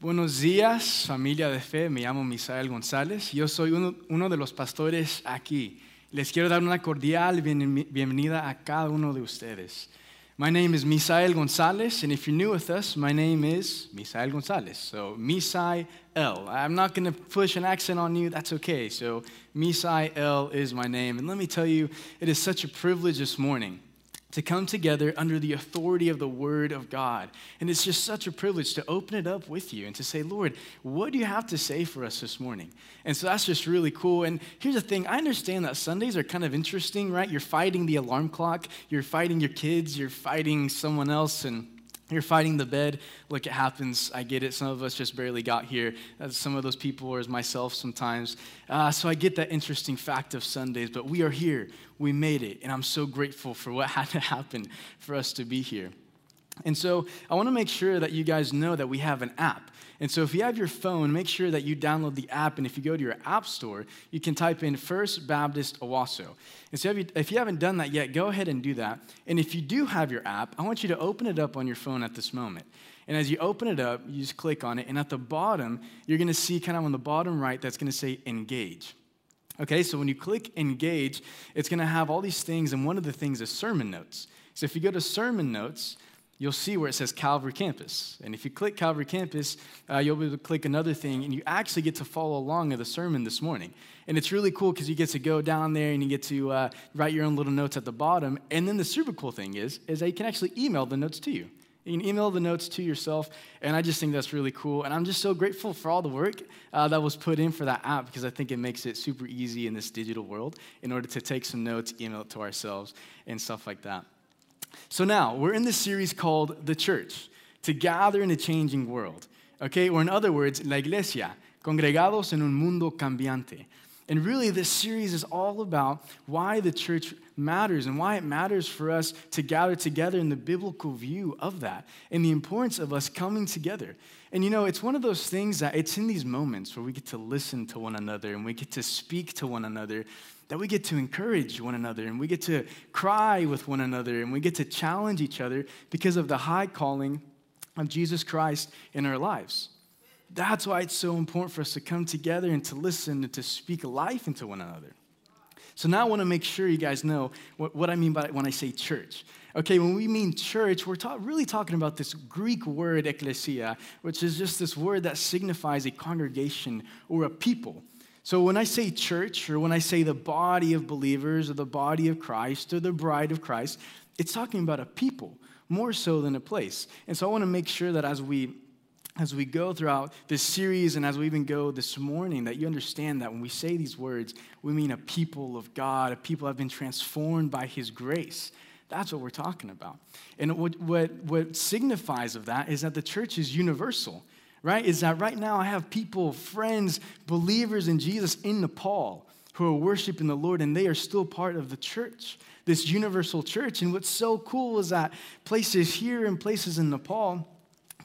Buenos días, familia de fe. Me llamo Misael González. Yo soy uno, de los pastores aquí. Les quiero dar una cordial bien- bienvenida a cada uno de ustedes. My name is Misael Gonzalez, and if you're new with us, my name is Misael Gonzalez. So, Misael. I'm not going to push an accent on you, that's okay. So, Misael is my name. And let me tell you, it is such a privilege this morning to come together under the authority of the Word of God. And it's just such a privilege to open it up with you and to say, Lord, what do you have to say for us this morning? And so that's just really cool. And here's the thing I understand that Sundays are kind of interesting, right? You're fighting the alarm clock, you're fighting your kids, you're fighting someone else, and you're fighting the bed. Look, it happens. I get it. Some of us just barely got here. Uh, Some of those people are as myself sometimes. Uh, so I get that interesting fact of Sundays, but we are here. We made it. And I'm so grateful for what had to happen for us to be here. And so I want to make sure that you guys know that we have an app. And so if you have your phone, make sure that you download the app. And if you go to your app store, you can type in First Baptist Owasso. And so if you, if you haven't done that yet, go ahead and do that. And if you do have your app, I want you to open it up on your phone at this moment. And as you open it up, you just click on it. And at the bottom, you're going to see kind of on the bottom right, that's going to say engage. Okay, so when you click engage, it's going to have all these things, and one of the things is sermon notes. So if you go to sermon notes, you'll see where it says Calvary Campus. And if you click Calvary Campus, uh, you'll be able to click another thing, and you actually get to follow along of the sermon this morning. And it's really cool because you get to go down there and you get to uh, write your own little notes at the bottom. And then the super cool thing is, is that you can actually email the notes to you. You can email the notes to yourself, and I just think that's really cool. And I'm just so grateful for all the work uh, that was put in for that app because I think it makes it super easy in this digital world in order to take some notes, email it to ourselves, and stuff like that. So now we're in this series called The Church, to gather in a changing world. Okay, or in other words, La Iglesia, congregados en un mundo cambiante. And really, this series is all about why the church matters and why it matters for us to gather together in the biblical view of that and the importance of us coming together. And you know, it's one of those things that it's in these moments where we get to listen to one another and we get to speak to one another that we get to encourage one another and we get to cry with one another and we get to challenge each other because of the high calling of Jesus Christ in our lives. That's why it's so important for us to come together and to listen and to speak life into one another. So now I want to make sure you guys know what, what I mean by when I say church. Okay, when we mean church, we're ta- really talking about this Greek word ecclesia, which is just this word that signifies a congregation or a people. So when I say church, or when I say the body of believers, or the body of Christ, or the bride of Christ, it's talking about a people more so than a place. And so I want to make sure that as we as we go throughout this series and as we even go this morning, that you understand that when we say these words, we mean a people of God, a people that have been transformed by His grace. That's what we're talking about. And what, what, what signifies of that is that the church is universal, right? Is that right now I have people, friends, believers in Jesus in Nepal who are worshiping the Lord, and they are still part of the church, this universal church. And what's so cool is that places here and places in Nepal,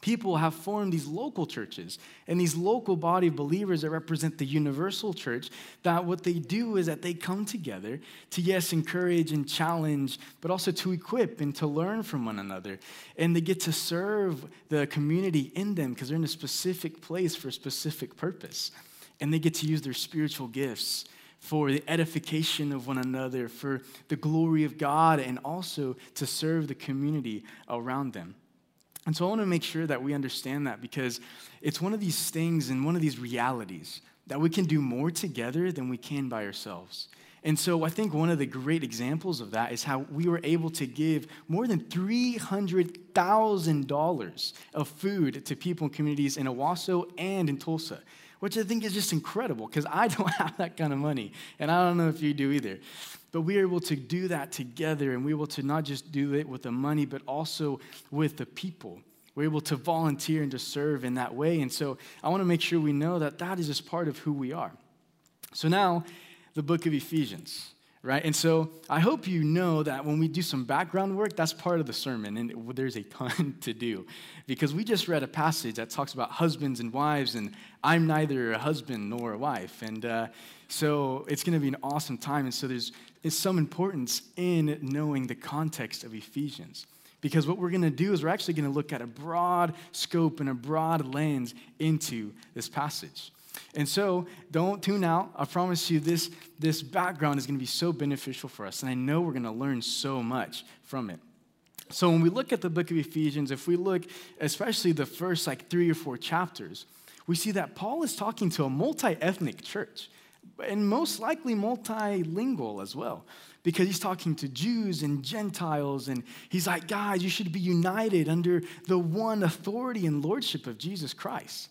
people have formed these local churches and these local body of believers that represent the universal church that what they do is that they come together to yes encourage and challenge but also to equip and to learn from one another. And they get to serve the community in them because they're in a specific place for a specific purpose. And they get to use their spiritual gifts for the edification of one another for the glory of god and also to serve the community around them and so I want to make sure that we understand that because it's one of these things and one of these realities that we can do more together than we can by ourselves. And so I think one of the great examples of that is how we were able to give more than $300,000 of food to people in communities in Owasso and in Tulsa, which I think is just incredible because I don't have that kind of money. And I don't know if you do either. But we are able to do that together, and we're able to not just do it with the money, but also with the people. We're able to volunteer and to serve in that way. And so I want to make sure we know that that is just part of who we are. So now, the book of Ephesians, right? And so I hope you know that when we do some background work, that's part of the sermon, and there's a ton to do. Because we just read a passage that talks about husbands and wives, and I'm neither a husband nor a wife. And uh, so it's going to be an awesome time. And so there's, there's some importance in knowing the context of Ephesians. Because what we're going to do is we're actually going to look at a broad scope and a broad lens into this passage. And so don't tune out. I promise you, this, this background is going to be so beneficial for us. And I know we're going to learn so much from it. So when we look at the book of Ephesians, if we look especially the first like three or four chapters, we see that Paul is talking to a multi ethnic church and most likely multilingual as well because he's talking to Jews and Gentiles, and he's like, guys, you should be united under the one authority and lordship of Jesus Christ.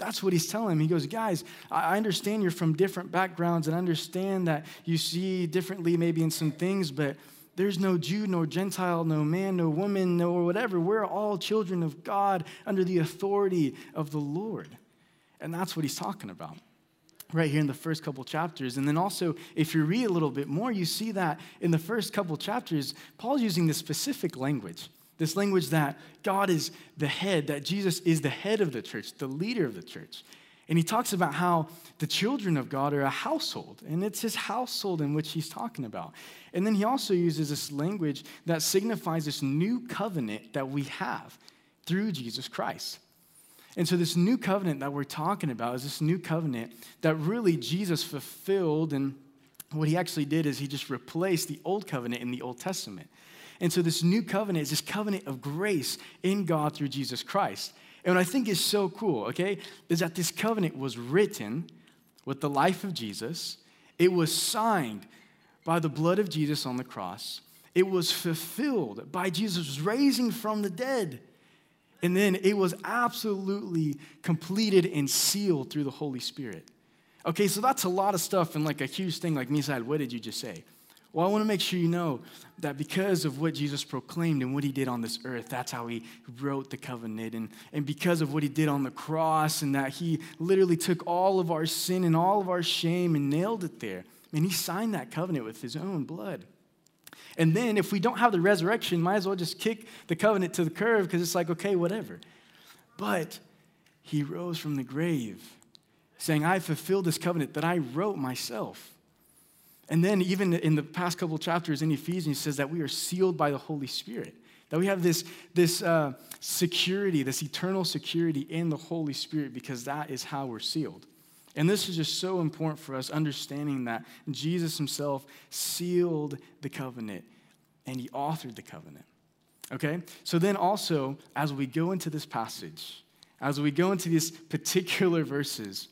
That's what he's telling him. He goes, guys, I understand you're from different backgrounds and understand that you see differently maybe in some things, but there's no Jew, nor Gentile, no man, no woman, no whatever. We're all children of God under the authority of the Lord. And that's what he's talking about right here in the first couple chapters. And then also, if you read a little bit more, you see that in the first couple chapters, Paul's using this specific language. This language that God is the head, that Jesus is the head of the church, the leader of the church. And he talks about how the children of God are a household, and it's his household in which he's talking about. And then he also uses this language that signifies this new covenant that we have through Jesus Christ. And so, this new covenant that we're talking about is this new covenant that really Jesus fulfilled. And what he actually did is he just replaced the old covenant in the Old Testament. And so, this new covenant is this covenant of grace in God through Jesus Christ. And what I think is so cool, okay, is that this covenant was written with the life of Jesus, it was signed by the blood of Jesus on the cross, it was fulfilled by Jesus raising from the dead. And then it was absolutely completed and sealed through the Holy Spirit. Okay, so that's a lot of stuff and like a huge thing like Misael, what did you just say? Well, I want to make sure you know that because of what Jesus proclaimed and what he did on this earth, that's how he wrote the covenant. And, and because of what he did on the cross, and that he literally took all of our sin and all of our shame and nailed it there. And he signed that covenant with his own blood. And then if we don't have the resurrection, might as well just kick the covenant to the curb because it's like, okay, whatever. But he rose from the grave, saying, I fulfilled this covenant that I wrote myself. And then, even in the past couple chapters in Ephesians, he says that we are sealed by the Holy Spirit. That we have this, this uh, security, this eternal security in the Holy Spirit because that is how we're sealed. And this is just so important for us, understanding that Jesus himself sealed the covenant and he authored the covenant. Okay? So then also, as we go into this passage, as we go into these particular verses,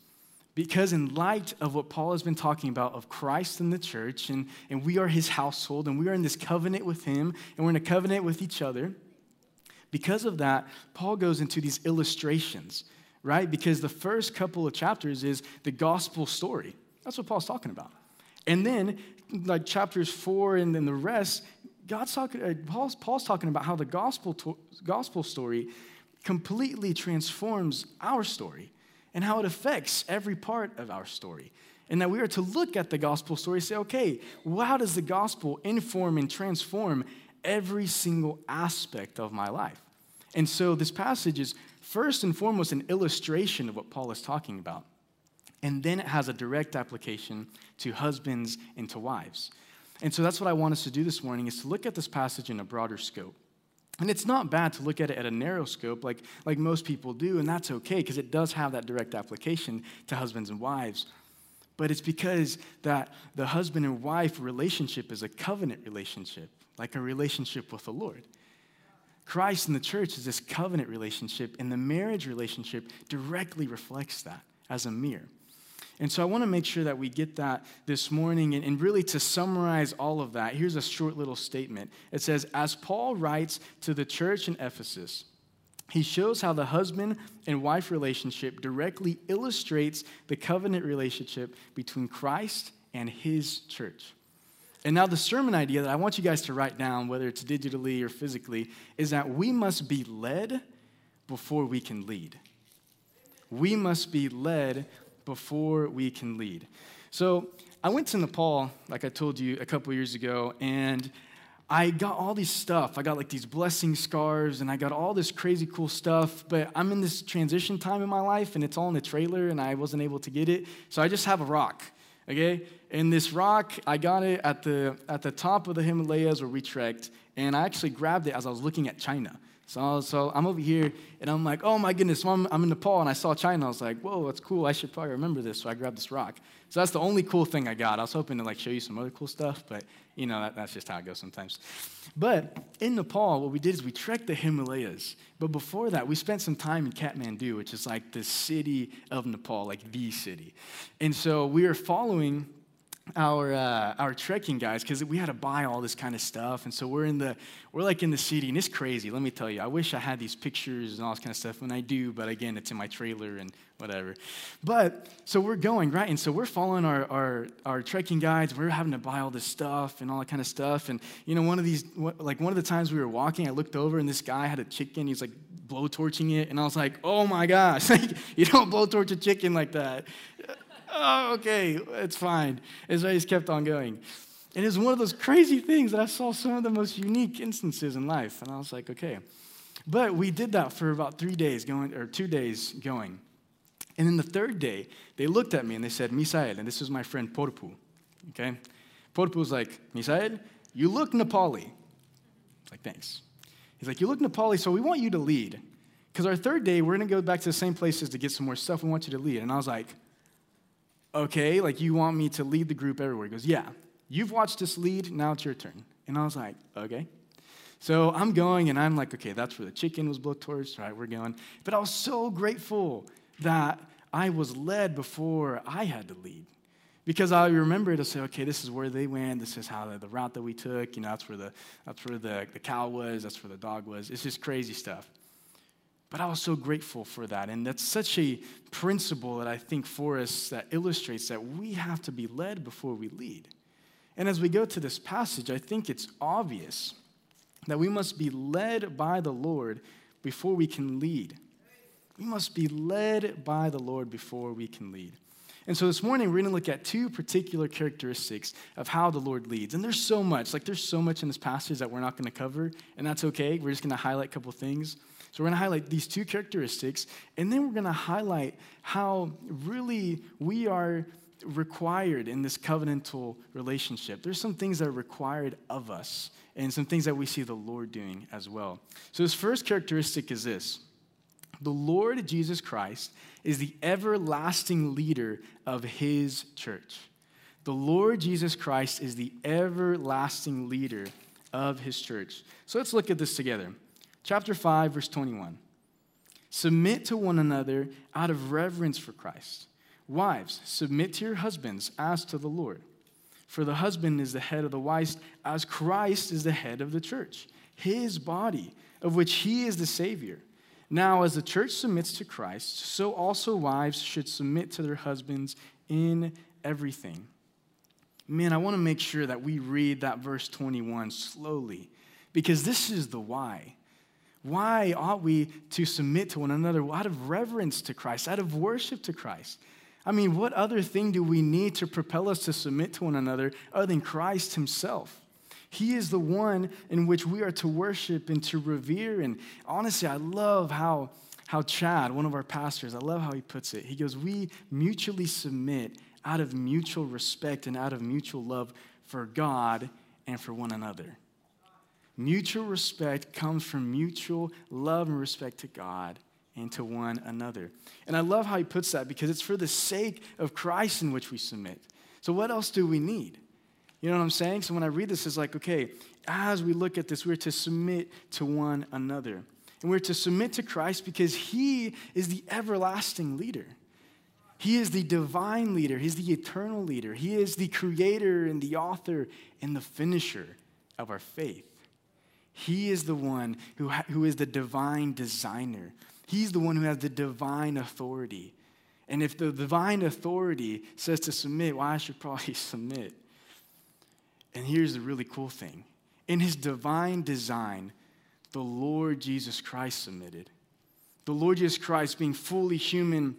because in light of what Paul has been talking about of Christ and the church, and, and we are his household, and we are in this covenant with him, and we're in a covenant with each other, because of that, Paul goes into these illustrations right? Because the first couple of chapters is the gospel story. That's what Paul's talking about. And then, like chapters four and then the rest, God's talking, uh, Paul's, Paul's talking about how the gospel, to, gospel story completely transforms our story and how it affects every part of our story. And that we are to look at the gospel story and say, okay, well, how does the gospel inform and transform every single aspect of my life? And so this passage is first and foremost an illustration of what Paul is talking about. And then it has a direct application to husbands and to wives. And so that's what I want us to do this morning is to look at this passage in a broader scope. And it's not bad to look at it at a narrow scope like, like most people do, and that's okay because it does have that direct application to husbands and wives. But it's because that the husband and wife relationship is a covenant relationship, like a relationship with the Lord. Christ and the church is this covenant relationship, and the marriage relationship directly reflects that as a mirror. And so I want to make sure that we get that this morning. And, and, really, to summarize all of that, here's a short little statement. It says, As Paul writes to the church in Ephesus, he shows how the husband and wife relationship directly illustrates the covenant relationship between Christ and his church. And now, the sermon idea that I want you guys to write down, whether it's digitally or physically, is that we must be led before we can lead. We must be led before we can lead. So, I went to Nepal, like I told you a couple years ago, and I got all these stuff. I got like these blessing scarves and I got all this crazy cool stuff, but I'm in this transition time in my life and it's all in the trailer and I wasn't able to get it. So I just have a rock okay? And this rock, I got it at the, at the top of the Himalayas where we trekked, And I actually grabbed it as I was looking at China. So, so I'm over here and I'm like, oh my goodness, I'm, I'm in Nepal and I saw China. I was like, whoa, that's cool. I should probably remember this. So I grabbed this rock. So that's the only cool thing I got. I was hoping to like show you some other cool stuff, but you know, that, that's just how it goes sometimes. But in Nepal, what we did is we trekked the Himalayas. But before that, we spent some time in Kathmandu, which is like the city of Nepal, like the city. And so we were following our uh, our trekking guys because we had to buy all this kind of stuff and so we're in the we're like in the city and it's crazy let me tell you. I wish i had these pictures and all this kind of stuff and i do but again it's in my trailer and whatever. But so we're going right and so we're following our our, our trekking guides we're having to buy all this stuff and all that kind of stuff and you know one of these like one of the times we were walking i looked over and this guy had a chicken he's like blowtorching it and i was like oh my gosh like you don't blowtorch a chicken like that oh, okay, it's fine. And so I just kept on going. And it was one of those crazy things that I saw some of the most unique instances in life. And I was like, okay. But we did that for about three days going, or two days going. And then the third day, they looked at me and they said, Misael, and this is my friend Porpu. Okay? Porpu was like, Misael, you look Nepali. Like, thanks. He's like, you look Nepali, so we want you to lead. Because our third day, we're going to go back to the same places to get some more stuff. We want you to lead. And I was like, okay, like you want me to lead the group everywhere. He goes, yeah, you've watched us lead, now it's your turn. And I was like, okay. So I'm going and I'm like, okay, that's where the chicken was blowtorched, right? We're going. But I was so grateful that I was led before I had to lead. Because I remember to say, okay, this is where they went. This is how the, the route that we took. You know, that's where the that's where the, the cow was. That's where the dog was. It's just crazy stuff. But I was so grateful for that. And that's such a principle that I think for us that illustrates that we have to be led before we lead. And as we go to this passage, I think it's obvious that we must be led by the Lord before we can lead. We must be led by the Lord before we can lead. And so this morning, we're going to look at two particular characteristics of how the Lord leads. And there's so much, like, there's so much in this passage that we're not going to cover, and that's okay. We're just going to highlight a couple things. So we're going to highlight these two characteristics, and then we're going to highlight how really we are required in this covenantal relationship. There's some things that are required of us, and some things that we see the Lord doing as well. So, his first characteristic is this the Lord Jesus Christ is the everlasting leader of his church. The Lord Jesus Christ is the everlasting leader of his church. So let's look at this together chapter 5, verse 21. Submit to one another out of reverence for Christ. Wives, submit to your husbands as to the Lord. For the husband is the head of the wife, as Christ is the head of the church, his body, of which he is the Savior. Now, as the church submits to Christ, so also wives should submit to their husbands in everything. Man, I want to make sure that we read that verse 21 slowly because this is the why. Why ought we to submit to one another out of reverence to Christ, out of worship to Christ? I mean, what other thing do we need to propel us to submit to one another other than Christ Himself? He is the one in which we are to worship and to revere. And honestly, I love how, how Chad, one of our pastors, I love how he puts it. He goes, We mutually submit out of mutual respect and out of mutual love for God and for one another. Mutual respect comes from mutual love and respect to God and to one another. And I love how he puts that because it's for the sake of Christ in which we submit. So, what else do we need? You know what I'm saying? So, when I read this, it's like, okay, as we look at this, we're to submit to one another. And we're to submit to Christ because he is the everlasting leader. He is the divine leader. He's the eternal leader. He is the creator and the author and the finisher of our faith. He is the one who, ha- who is the divine designer. He's the one who has the divine authority. And if the divine authority says to submit, well, I should probably submit. And here's the really cool thing in his divine design, the Lord Jesus Christ submitted. The Lord Jesus Christ, being fully human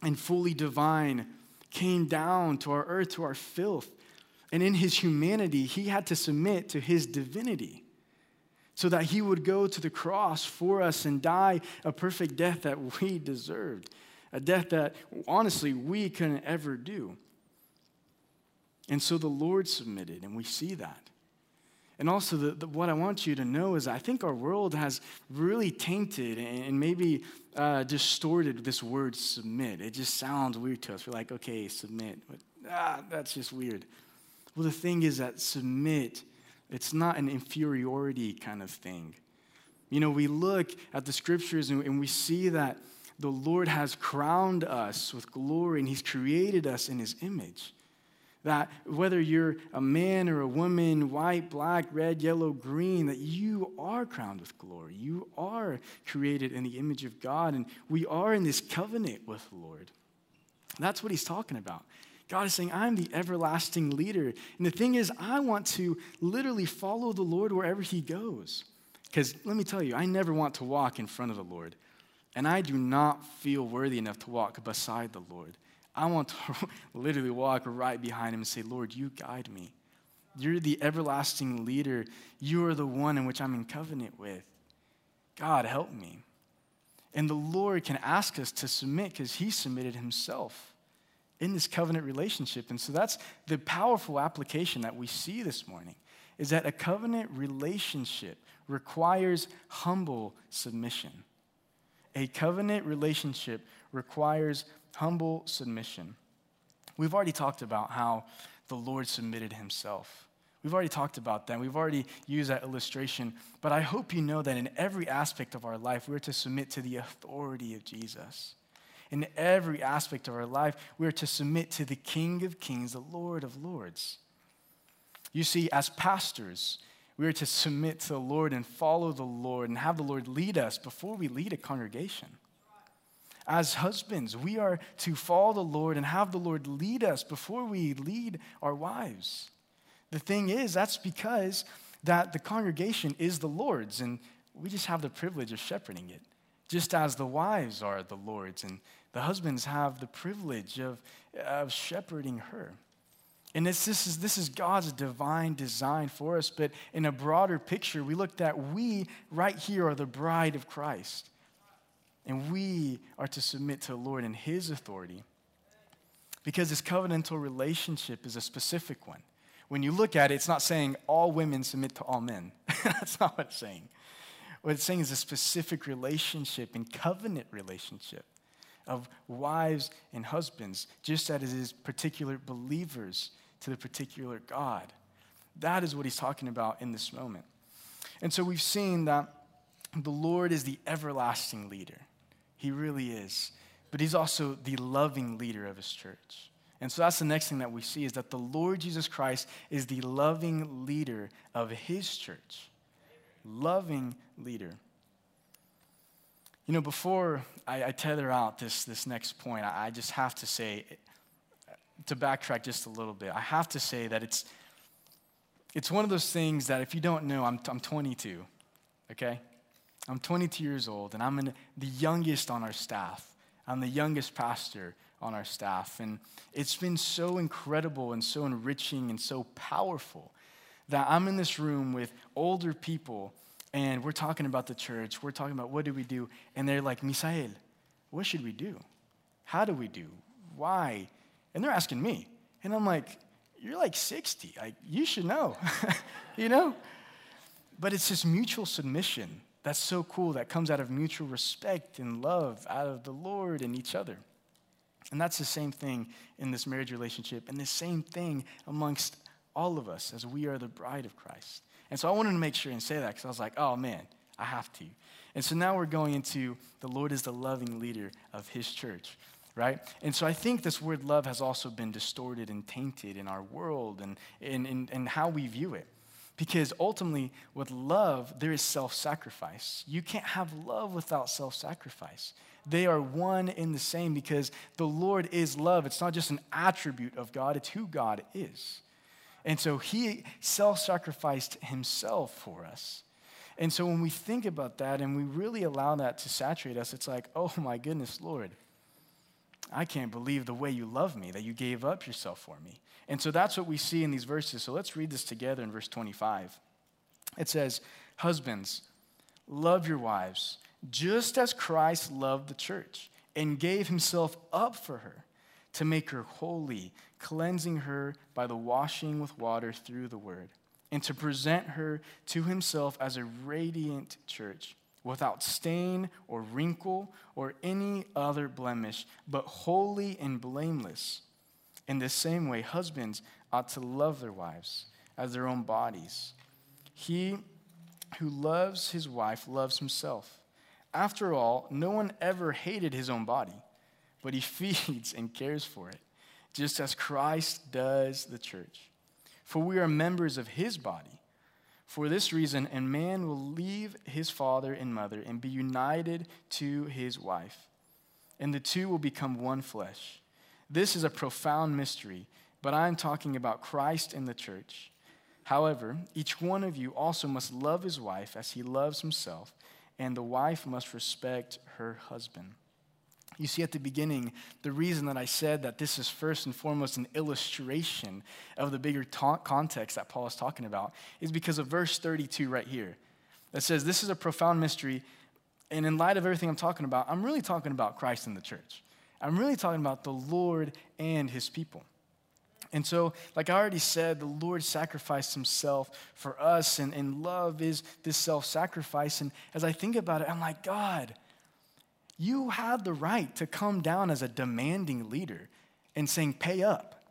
and fully divine, came down to our earth, to our filth. And in his humanity, he had to submit to his divinity so that he would go to the cross for us and die a perfect death that we deserved, a death that honestly we couldn't ever do. And so the Lord submitted, and we see that. And also, the, the, what I want you to know is I think our world has really tainted and, and maybe uh, distorted this word submit. It just sounds weird to us. We're like, okay, submit. But, ah, that's just weird. Well, the thing is that submit, it's not an inferiority kind of thing. You know, we look at the scriptures and, and we see that the Lord has crowned us with glory and He's created us in His image. That whether you're a man or a woman, white, black, red, yellow, green, that you are crowned with glory. You are created in the image of God, and we are in this covenant with the Lord. That's what he's talking about. God is saying, I'm the everlasting leader. And the thing is, I want to literally follow the Lord wherever he goes. Because let me tell you, I never want to walk in front of the Lord. And I do not feel worthy enough to walk beside the Lord. I want to literally walk right behind him and say, Lord, you guide me. You're the everlasting leader. You are the one in which I'm in covenant with. God, help me. And the Lord can ask us to submit because he submitted himself in this covenant relationship. And so that's the powerful application that we see this morning is that a covenant relationship requires humble submission. A covenant relationship requires humble submission. We've already talked about how the Lord submitted himself. We've already talked about that. We've already used that illustration. But I hope you know that in every aspect of our life, we're to submit to the authority of Jesus. In every aspect of our life, we're to submit to the King of Kings, the Lord of Lords. You see, as pastors, we are to submit to the Lord and follow the Lord and have the Lord lead us before we lead a congregation. As husbands, we are to follow the Lord and have the Lord lead us before we lead our wives. The thing is, that's because that the congregation is the Lord's, and we just have the privilege of shepherding it, just as the wives are the Lord's, and the husbands have the privilege of, of shepherding her. And this, this, is, this is God's divine design for us. But in a broader picture, we looked at we right here are the bride of Christ. And we are to submit to the Lord and His authority. Because this covenantal relationship is a specific one. When you look at it, it's not saying all women submit to all men. That's not what it's saying. What it's saying is a specific relationship and covenant relationship of wives and husbands, just as it is particular believers to the particular God. That is what he's talking about in this moment. And so we've seen that the Lord is the everlasting leader. He really is. But he's also the loving leader of his church. And so that's the next thing that we see is that the Lord Jesus Christ is the loving leader of his church. Loving leader. You know, before I, I tether out this, this next point, I, I just have to say, to backtrack just a little bit, I have to say that it's, it's one of those things that if you don't know, I'm, I'm 22, okay? I'm 22 years old, and I'm in, the youngest on our staff. I'm the youngest pastor on our staff. And it's been so incredible and so enriching and so powerful that I'm in this room with older people, and we're talking about the church. We're talking about what do we do? And they're like, Misael, what should we do? How do we do? Why? And they're asking me. And I'm like, you're like 60. Like, you should know, you know? But it's this mutual submission that's so cool that comes out of mutual respect and love out of the Lord and each other. And that's the same thing in this marriage relationship and the same thing amongst all of us as we are the bride of Christ. And so I wanted to make sure and say that because I was like, oh man, I have to. And so now we're going into the Lord is the loving leader of his church right? And so I think this word love has also been distorted and tainted in our world and in, in, in how we view it. Because ultimately, with love, there is self sacrifice. You can't have love without self sacrifice. They are one in the same because the Lord is love. It's not just an attribute of God, it's who God is. And so he self sacrificed himself for us. And so when we think about that and we really allow that to saturate us, it's like, oh my goodness, Lord, I can't believe the way you love me, that you gave up yourself for me. And so that's what we see in these verses. So let's read this together in verse 25. It says, Husbands, love your wives, just as Christ loved the church and gave himself up for her to make her holy, cleansing her by the washing with water through the word, and to present her to himself as a radiant church, without stain or wrinkle or any other blemish, but holy and blameless. In the same way, husbands ought to love their wives as their own bodies. He who loves his wife loves himself. After all, no one ever hated his own body, but he feeds and cares for it, just as Christ does the church for we are members of his body. For this reason, a man will leave his father and mother and be united to his wife, and the two will become one flesh. This is a profound mystery, but I am talking about Christ and the church. However, each one of you also must love his wife as he loves himself, and the wife must respect her husband. You see, at the beginning, the reason that I said that this is first and foremost an illustration of the bigger ta- context that Paul is talking about is because of verse 32 right here that says, This is a profound mystery. And in light of everything I'm talking about, I'm really talking about Christ and the church. I'm really talking about the Lord and his people. And so, like I already said, the Lord sacrificed himself for us, and, and love is this self sacrifice. And as I think about it, I'm like, God, you had the right to come down as a demanding leader and saying, pay up.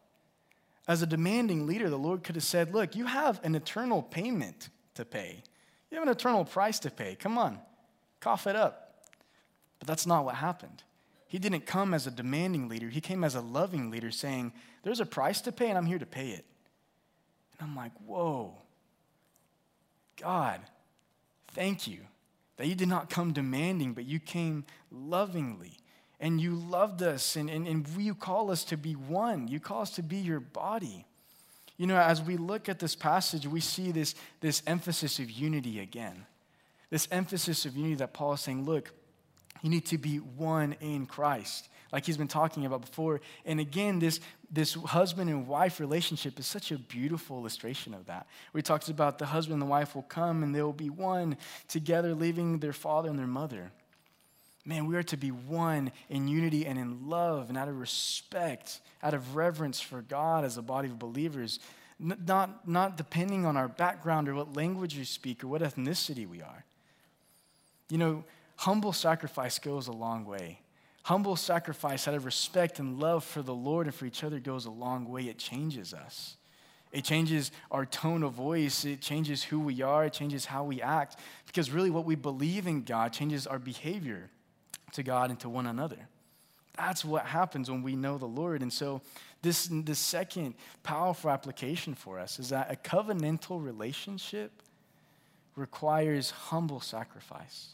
As a demanding leader, the Lord could have said, look, you have an eternal payment to pay. You have an eternal price to pay. Come on, cough it up. But that's not what happened. He didn't come as a demanding leader, he came as a loving leader saying, There's a price to pay, and I'm here to pay it. And I'm like, Whoa, God, thank you that you did not come demanding, but you came lovingly. And you loved us, and, and, and you call us to be one. You call us to be your body. You know, as we look at this passage, we see this, this emphasis of unity again. This emphasis of unity that Paul is saying, look, you need to be one in Christ like he's been talking about before. And again, this, this husband and wife relationship is such a beautiful illustration of that. We talked about the husband and the wife will come and they will be one together, leaving their father and their mother. Man, we are to be one in unity and in love and out of respect, out of reverence for God as a body of believers, not, not depending on our background or what language we speak or what ethnicity we are. You know, humble sacrifice goes a long way. Humble sacrifice out of respect and love for the Lord and for each other goes a long way. It changes us. It changes our tone of voice. It changes who we are. It changes how we act. Because really, what we believe in God changes our behavior to God and to one another. That's what happens when we know the Lord. And so, this, this second powerful application for us is that a covenantal relationship requires humble sacrifice.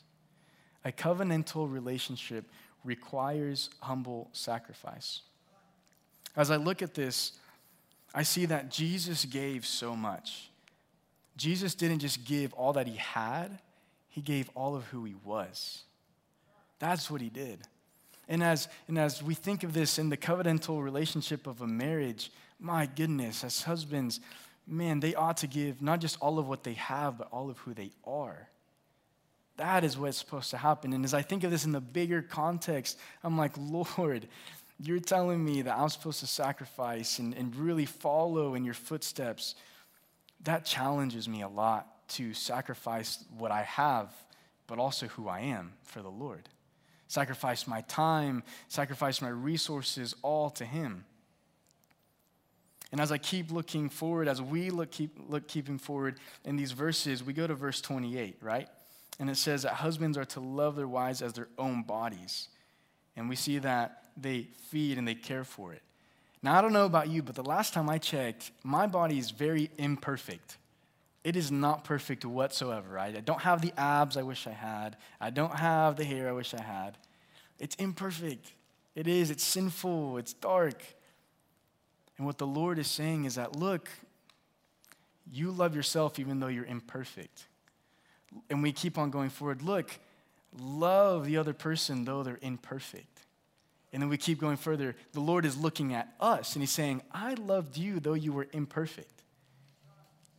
A covenantal relationship requires humble sacrifice. As I look at this, I see that Jesus gave so much. Jesus didn't just give all that he had, he gave all of who he was. That's what he did. And as, and as we think of this in the covenantal relationship of a marriage, my goodness, as husbands, man, they ought to give not just all of what they have, but all of who they are. That is what's supposed to happen. And as I think of this in the bigger context, I'm like, Lord, you're telling me that I'm supposed to sacrifice and, and really follow in your footsteps. That challenges me a lot to sacrifice what I have, but also who I am for the Lord. Sacrifice my time, sacrifice my resources, all to Him. And as I keep looking forward, as we look keep look keeping forward in these verses, we go to verse 28, right? And it says that husbands are to love their wives as their own bodies. And we see that they feed and they care for it. Now, I don't know about you, but the last time I checked, my body is very imperfect. It is not perfect whatsoever? I don't have the abs I wish I had. I don't have the hair I wish I had. It's imperfect. It is. It's sinful. It's dark. And what the Lord is saying is that, look, you love yourself even though you're imperfect and we keep on going forward. Look, love the other person though they're imperfect. And then we keep going further. The Lord is looking at us and He's saying, I loved you though you were imperfect.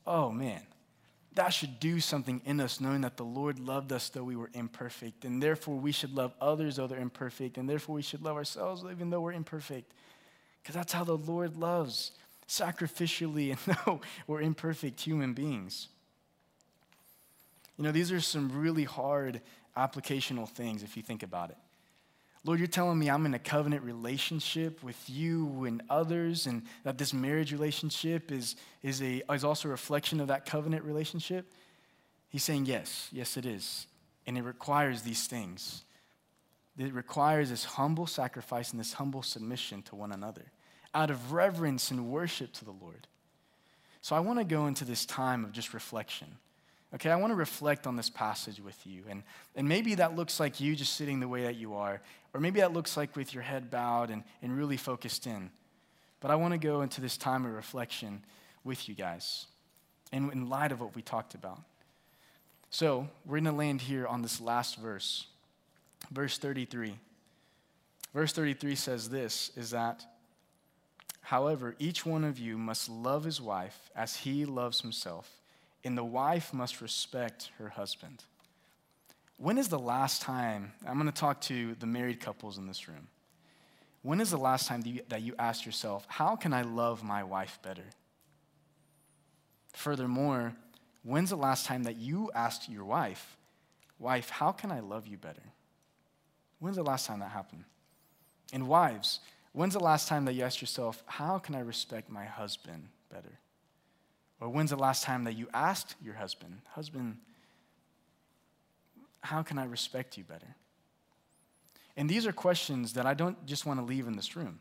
Oh man, that should do something in us knowing that the Lord loved us though we were imperfect. And therefore we should love others though they're imperfect. And therefore we should love ourselves even though we're imperfect. Because that's how the Lord loves. sacrificially, and no, we're imperfect human beings. You know, these are some really hard applicational things if you think about it. Lord, you're telling me I'm in a covenant relationship with you and others, and that this marriage relationship is, is, a, is also a reflection of that covenant relationship? He's saying, Yes, yes, it is. And it requires these things. It requires this humble sacrifice and this humble submission to one another out of reverence and worship to the Lord. So I want to go into this time of just reflection. Okay, I want to reflect on this passage with you. And, and maybe that looks like you just sitting the way that you are, or maybe that looks like with your head bowed and, and really focused in. But I want to go into this time of reflection with you guys, and in light of what we talked about. So we're going to land here on this last verse, verse 33. Verse 33 says this is that, however, each one of you must love his wife as he loves himself and the wife must respect her husband. When is the last time, I'm going to talk to the married couples in this room. When is the last time that you, that you asked yourself, how can I love my wife better? Furthermore, when's the last time that you asked your wife, wife, how can I love you better? When's the last time that happened? And wives, when's the last time that you asked yourself, how can I respect my husband better? Or when's the last time that you asked your husband, Husband, how can I respect you better? And these are questions that I don't just want to leave in this room.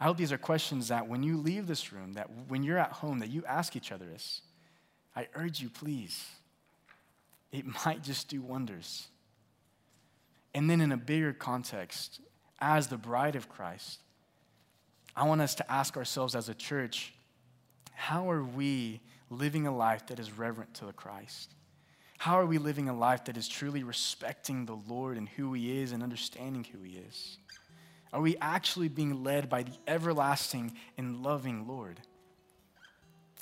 I hope these are questions that when you leave this room, that when you're at home, that you ask each other this. I urge you, please. It might just do wonders. And then, in a bigger context, as the bride of Christ, I want us to ask ourselves as a church how are we living a life that is reverent to the Christ? How are we living a life that is truly respecting the Lord and who He is and understanding who He is? Are we actually being led by the everlasting and loving Lord?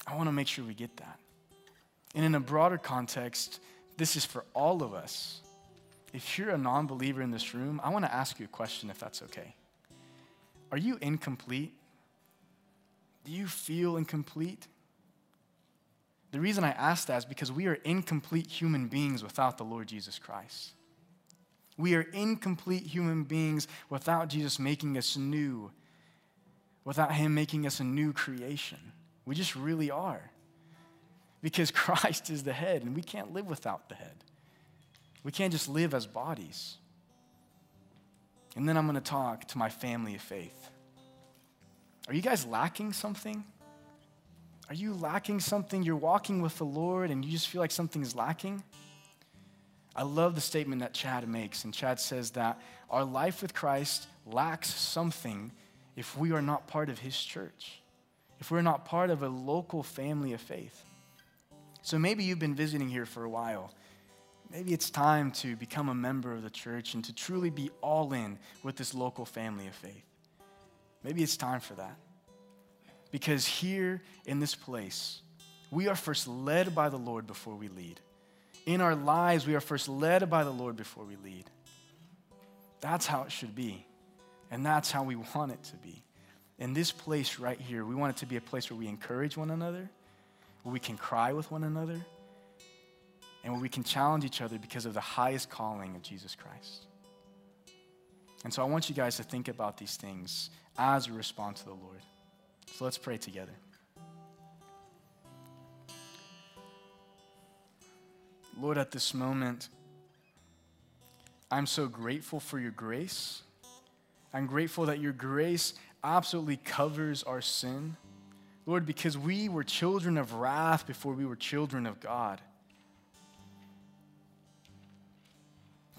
I want to make sure we get that. And in a broader context, this is for all of us. If you're a non believer in this room, I want to ask you a question if that's okay. Are you incomplete do you feel incomplete? The reason I ask that is because we are incomplete human beings without the Lord Jesus Christ. We are incomplete human beings without Jesus making us new, without Him making us a new creation. We just really are. Because Christ is the head, and we can't live without the head. We can't just live as bodies. And then I'm going to talk to my family of faith. Are you guys lacking something? Are you lacking something? You're walking with the Lord and you just feel like something's lacking? I love the statement that Chad makes. And Chad says that our life with Christ lacks something if we are not part of his church, if we're not part of a local family of faith. So maybe you've been visiting here for a while. Maybe it's time to become a member of the church and to truly be all in with this local family of faith. Maybe it's time for that. Because here in this place, we are first led by the Lord before we lead. In our lives, we are first led by the Lord before we lead. That's how it should be. And that's how we want it to be. In this place right here, we want it to be a place where we encourage one another, where we can cry with one another, and where we can challenge each other because of the highest calling of Jesus Christ. And so I want you guys to think about these things as we respond to the Lord. So let's pray together. Lord, at this moment, I'm so grateful for your grace. I'm grateful that your grace absolutely covers our sin. Lord, because we were children of wrath before we were children of God.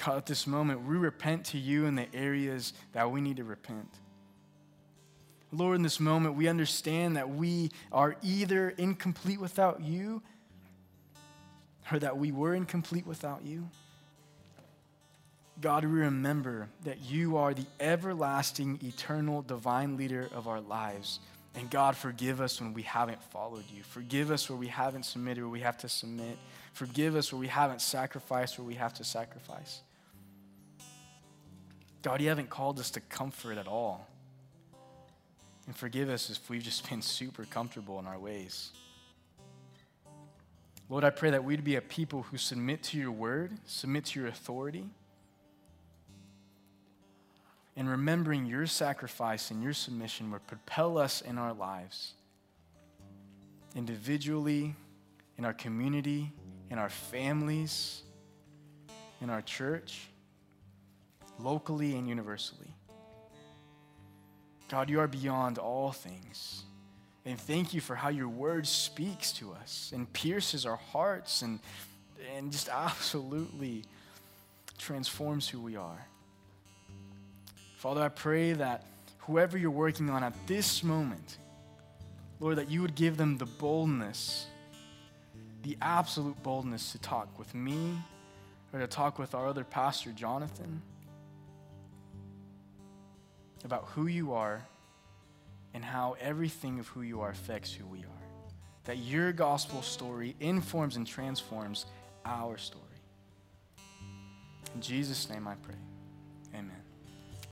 God, at this moment, we repent to you in the areas that we need to repent. Lord, in this moment, we understand that we are either incomplete without you or that we were incomplete without you. God, we remember that you are the everlasting, eternal, divine leader of our lives. And God, forgive us when we haven't followed you. Forgive us where we haven't submitted, where we have to submit. Forgive us where we haven't sacrificed, where we have to sacrifice. God, you haven't called us to comfort at all. And forgive us if we've just been super comfortable in our ways. Lord, I pray that we'd be a people who submit to your word, submit to your authority, and remembering your sacrifice and your submission would propel us in our lives, individually, in our community, in our families, in our church, locally and universally. God, you are beyond all things. And thank you for how your word speaks to us and pierces our hearts and, and just absolutely transforms who we are. Father, I pray that whoever you're working on at this moment, Lord, that you would give them the boldness, the absolute boldness to talk with me or to talk with our other pastor, Jonathan, about who you are and how everything of who you are affects who we are. That your gospel story informs and transforms our story. In Jesus' name I pray.